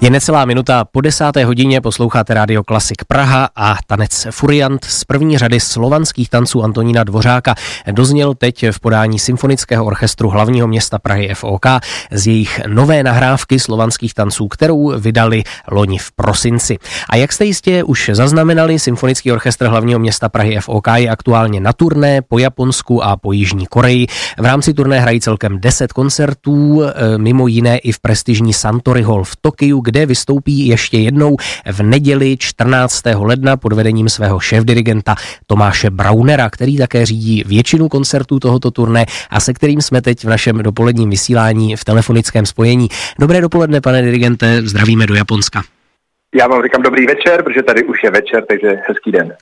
Je necelá minuta po desáté hodině, posloucháte Radio Klasik Praha a tanec Furiant z první řady slovanských tanců Antonína Dvořáka dozněl teď v podání Symfonického orchestru hlavního města Prahy FOK z jejich nové nahrávky slovanských tanců, kterou vydali loni v prosinci. A jak jste jistě už zaznamenali, Symfonický orchestr hlavního města Prahy FOK je aktuálně na turné po Japonsku a po Jižní Koreji. V rámci turné hrají celkem 10 koncertů, eh, mimo jiné i v prestižní Santory Hall v Tokiu, kde vystoupí ještě jednou v neděli 14. ledna pod vedením svého šéf-dirigenta Tomáše Braunera, který také řídí většinu koncertů tohoto turné a se kterým jsme teď v našem dopoledním vysílání v telefonickém spojení. Dobré dopoledne, pane dirigente, zdravíme do Japonska. Já vám říkám dobrý večer, protože tady už je večer, takže hezký den.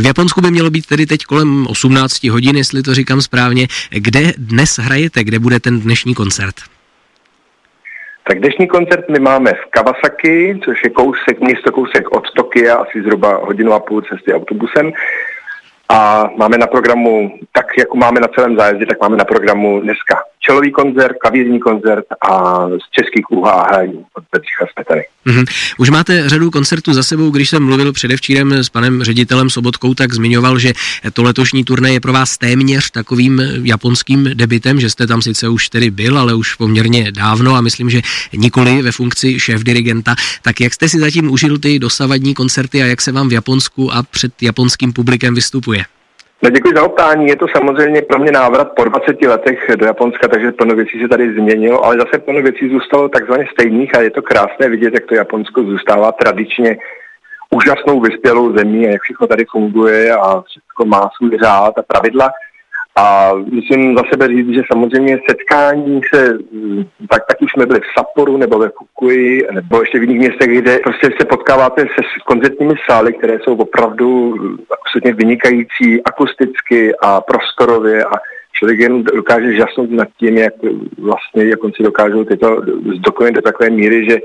V Japonsku by mělo být tedy teď kolem 18 hodin, jestli to říkám správně. Kde dnes hrajete, kde bude ten dnešní koncert? Tak dnešní koncert my máme v Kawasaki, což je kousek, město kousek od Tokia, asi zhruba hodinu a půl cesty autobusem. A máme na programu, tak jako máme na celém zájezdě, tak máme na programu dneska čelový koncert, klavírní koncert a z českých úhá hraní od Petřicha Smetany. Mm-hmm. Už máte řadu koncertů za sebou, když jsem mluvil předevčírem s panem ředitelem Sobotkou, tak zmiňoval, že to letošní turné je pro vás téměř takovým japonským debitem, že jste tam sice už tedy byl, ale už poměrně dávno a myslím, že nikoli ve funkci šéf-dirigenta. Tak jak jste si zatím užil ty dosavadní koncerty a jak se vám v Japonsku a před japonským publikem vystupuje? No děkuji za optání. Je to samozřejmě pro mě návrat po 20 letech do Japonska, takže plno věcí se tady změnilo, ale zase plno věcí zůstalo takzvaně stejných a je to krásné vidět, jak to Japonsko zůstává tradičně úžasnou vyspělou zemí a jak všechno tady funguje a všechno má svůj řád a pravidla. A musím za sebe říct, že samozřejmě setkání se, tak, tak už jsme byli v Saporu nebo ve Fukui, nebo ještě v jiných městech, kde prostě se potkáváte se koncertními sály, které jsou opravdu absolutně vynikající akusticky a prostorově a člověk jen dokáže žasnout nad tím, jak vlastně jak on si dokážou tyto zdokonit do takové míry, že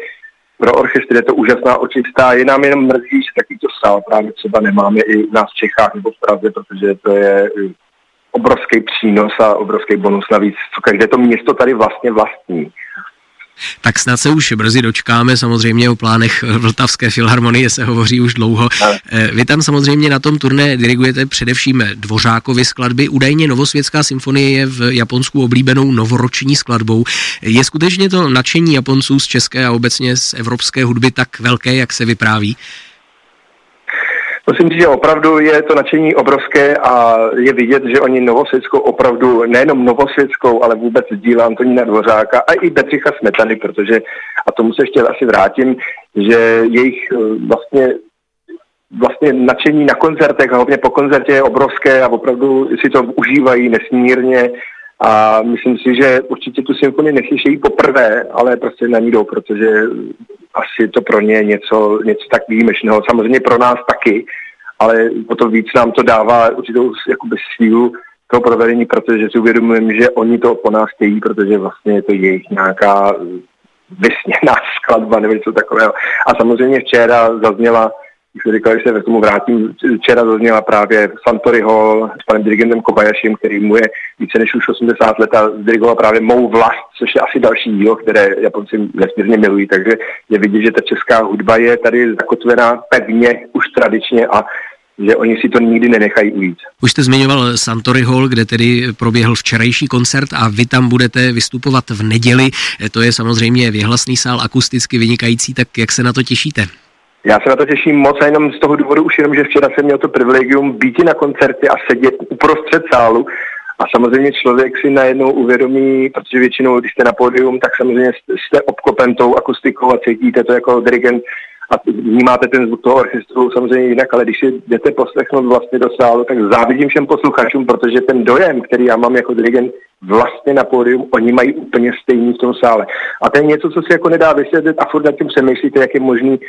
pro orchestr je to úžasná očistá. Je nám jenom mrzí, že takovýto sál právě třeba nemáme i u nás v Čechách nebo v Praze, protože to je obrovský přínos a obrovský bonus navíc, co každé to město tady vlastně vlastní. Tak snad se už brzy dočkáme, samozřejmě o plánech Vltavské filharmonie se hovoří už dlouho. Eh, vy tam samozřejmě na tom turné dirigujete především Dvořákovi skladby. Údajně Novosvětská symfonie je v Japonsku oblíbenou novoroční skladbou. Je skutečně to nadšení Japonců z české a obecně z evropské hudby tak velké, jak se vypráví? Musím říct, že opravdu je to nadšení obrovské a je vidět, že oni novosvětskou opravdu, nejenom novosvětskou, ale vůbec díla Antonína Dvořáka a i Bedřicha Smetany, protože, a tomu se ještě asi vrátím, že jejich eh, vlastně vlastně nadšení na koncertech a hlavně po koncertě je obrovské a opravdu si to užívají nesmírně. A myslím si, že určitě tu symfonii neslyšejí poprvé, ale prostě na ní jdou, protože asi to pro ně něco, něco tak výjimečného. Samozřejmě pro nás taky, ale o to víc nám to dává určitou jakoby sílu toho provedení, protože si uvědomujeme, že oni to po nás chtějí, protože vlastně je to jejich nějaká vysněná skladba nebo něco takového. A samozřejmě včera zazněla když jsem říkal, že se k tomu vrátím, včera zazněla právě Santory Hall s panem dirigentem Kobayashim, který mu je více než už 80 let a dirigoval právě Mou vlast, což je asi další dílo, které Japonci nesmírně milují, takže je vidět, že ta česká hudba je tady zakotvená pevně už tradičně a že oni si to nikdy nenechají ujít. Už jste zmiňoval Santory Hall, kde tedy proběhl včerejší koncert a vy tam budete vystupovat v neděli. To je samozřejmě věhlasný sál, akusticky vynikající, tak jak se na to těšíte? Já se na to těším moc a jenom z toho důvodu už jenom, že včera jsem měl to privilegium být na koncertě a sedět uprostřed sálu. A samozřejmě člověk si najednou uvědomí, protože většinou, když jste na pódium, tak samozřejmě jste obklopen tou akustikou a cítíte to jako dirigent a vnímáte ten zvuk toho orchestru samozřejmě jinak, ale když si jdete poslechnout vlastně do sálu, tak závidím všem posluchačům, protože ten dojem, který já mám jako dirigent vlastně na pódium, oni mají úplně stejný v tom sále. A to je něco, co si jako nedá vysvětlit a furt nad tím přemýšlíte, jak je možný,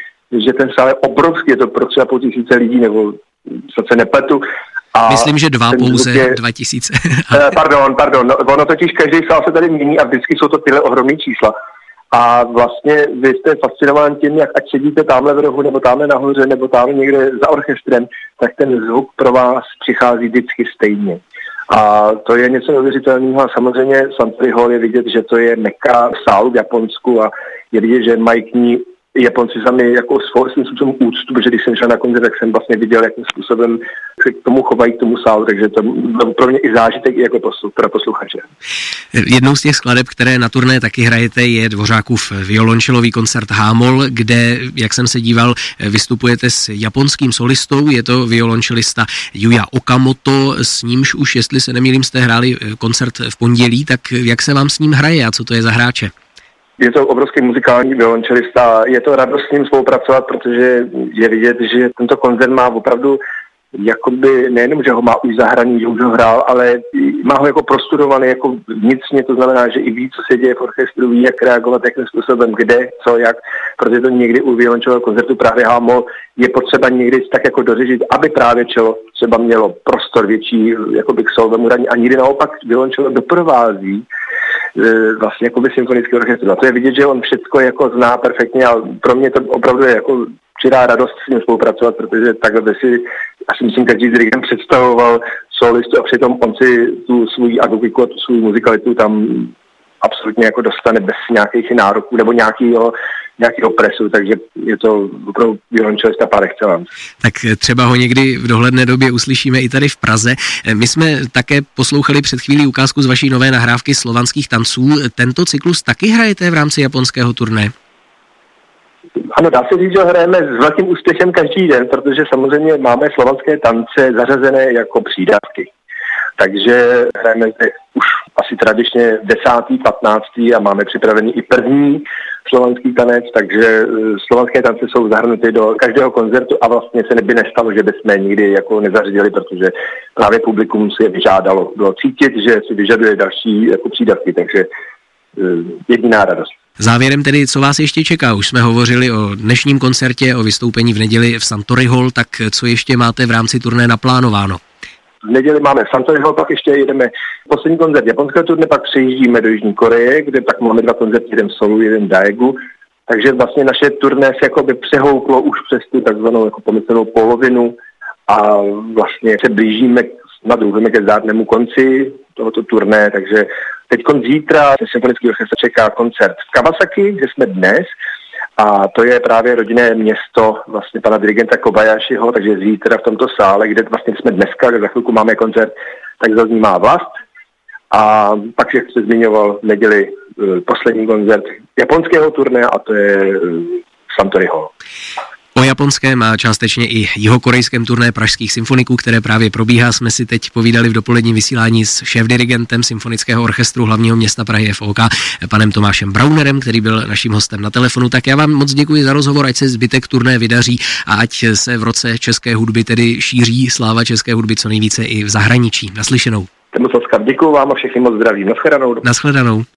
že ten sál je obrovský, je to pro třeba půl tisíce lidí, nebo se nepletu. A Myslím, že dva pouze, je, dva tisíce. Eh, pardon, pardon, no, ono totiž každý sál se tady mění a vždycky jsou to tyhle ohromné čísla. A vlastně vy jste fascinován tím, jak ať sedíte tamhle v rohu, nebo tamhle nahoře, nebo tamhle někde za orchestrem, tak ten zvuk pro vás přichází vždycky stejně. A to je něco neuvěřitelného a samozřejmě Santory Hall je vidět, že to je meka sálu v Japonsku a je vidět, že mají k ní Japonci sami jako svým způsobem úctu, protože když jsem šel na koncert, tak jsem vlastně viděl, jakým způsobem se k tomu chovají k tomu sálu, takže to byl pro mě i zážitek i jako poslu, pro posluchače. Jednou z těch skladeb, které na turné taky hrajete, je Dvořákův violončelový koncert Hámol, kde, jak jsem se díval, vystupujete s japonským solistou, je to violončelista Yuya Okamoto, s nímž už, jestli se nemýlím, jste hráli koncert v pondělí, tak jak se vám s ním hraje a co to je za hráče? Je to obrovský muzikální violončelista, je to radost s ním spolupracovat, protože je vidět, že tento koncert má opravdu jakoby nejenom, že ho má už zahraný, že už ho hrál, ale má ho jako prostudovaný jako vnitřně, to znamená, že i ví, co se děje v orchestru, ví, jak reagovat, jakým způsobem, kde, co, jak, protože to někdy u violončelového koncertu právě hámo je potřeba někdy tak jako dořešit, aby právě čelo třeba mělo prostor větší jakoby k solovému hraní. A někdy naopak violončelo doprovází vlastně jako by symfonický orchestr. A to je vidět, že on všechno jako zná perfektně a pro mě to opravdu je jako přidá radost s ním spolupracovat, protože takhle by si asi myslím, každý dirigent představoval solistu a přitom on si tu svůj agogiku a tu svou muzikalitu tam absolutně jako dostane bez nějakých nároků nebo nějakého nějakého presu, takže je to opravdu violončelista par excellence. Tak třeba ho někdy v dohledné době uslyšíme i tady v Praze. My jsme také poslouchali před chvílí ukázku z vaší nové nahrávky slovanských tanců. Tento cyklus taky hrajete v rámci japonského turné? Ano, dá se říct, že hrajeme s velkým úspěchem každý den, protože samozřejmě máme slovanské tance zařazené jako přídavky. Takže hrajeme zde asi tradičně desátý, patnáctý a máme připravený i první slovanský tanec, takže e, slovanské tance jsou zahrnuty do každého koncertu a vlastně se neby nestalo, že bychom nikdy jako nezařídili, protože právě publikum si je vyžádalo. Bylo cítit, že si vyžaduje další jako přídavky, takže e, jediná radost. Závěrem tedy, co vás ještě čeká? Už jsme hovořili o dnešním koncertě, o vystoupení v neděli v Santory Hall, tak co ještě máte v rámci turné naplánováno? V neděli máme Santory Hall, pak ještě jedeme poslední koncert japonského turné, pak přejíždíme do Jižní Koreje, kde pak máme dva koncerty, jeden v Solu, jeden v Daegu. Takže vlastně naše turné se jakoby přehouplo už přes tu takzvanou jako pomyslnou polovinu a vlastně se blížíme na druhém ke zdárnému konci tohoto turné, takže Teď zítra se symfonický orchestr čeká koncert v Kawasaki, kde jsme dnes, a to je právě rodinné město vlastně pana dirigenta Kobayashiho, takže zítra v tomto sále, kde vlastně jsme dneska, kde za chvilku máme koncert, tak zaznímá vlast. A pak, jak se zmiňoval, v neděli eh, poslední koncert japonského turné a to je eh, Santory Hall. O japonském a částečně i jihokorejském turné pražských symfoniků, které právě probíhá, jsme si teď povídali v dopoledním vysílání s šéf-dirigentem Symfonického orchestru hlavního města Prahy FOK, panem Tomášem Braunerem, který byl naším hostem na telefonu. Tak já vám moc děkuji za rozhovor, ať se zbytek turné vydaří a ať se v roce české hudby tedy šíří sláva české hudby co nejvíce i v zahraničí. Naslyšenou. Děkuji vám a všechny moc zdravím. Naschledanou. Naschledanou.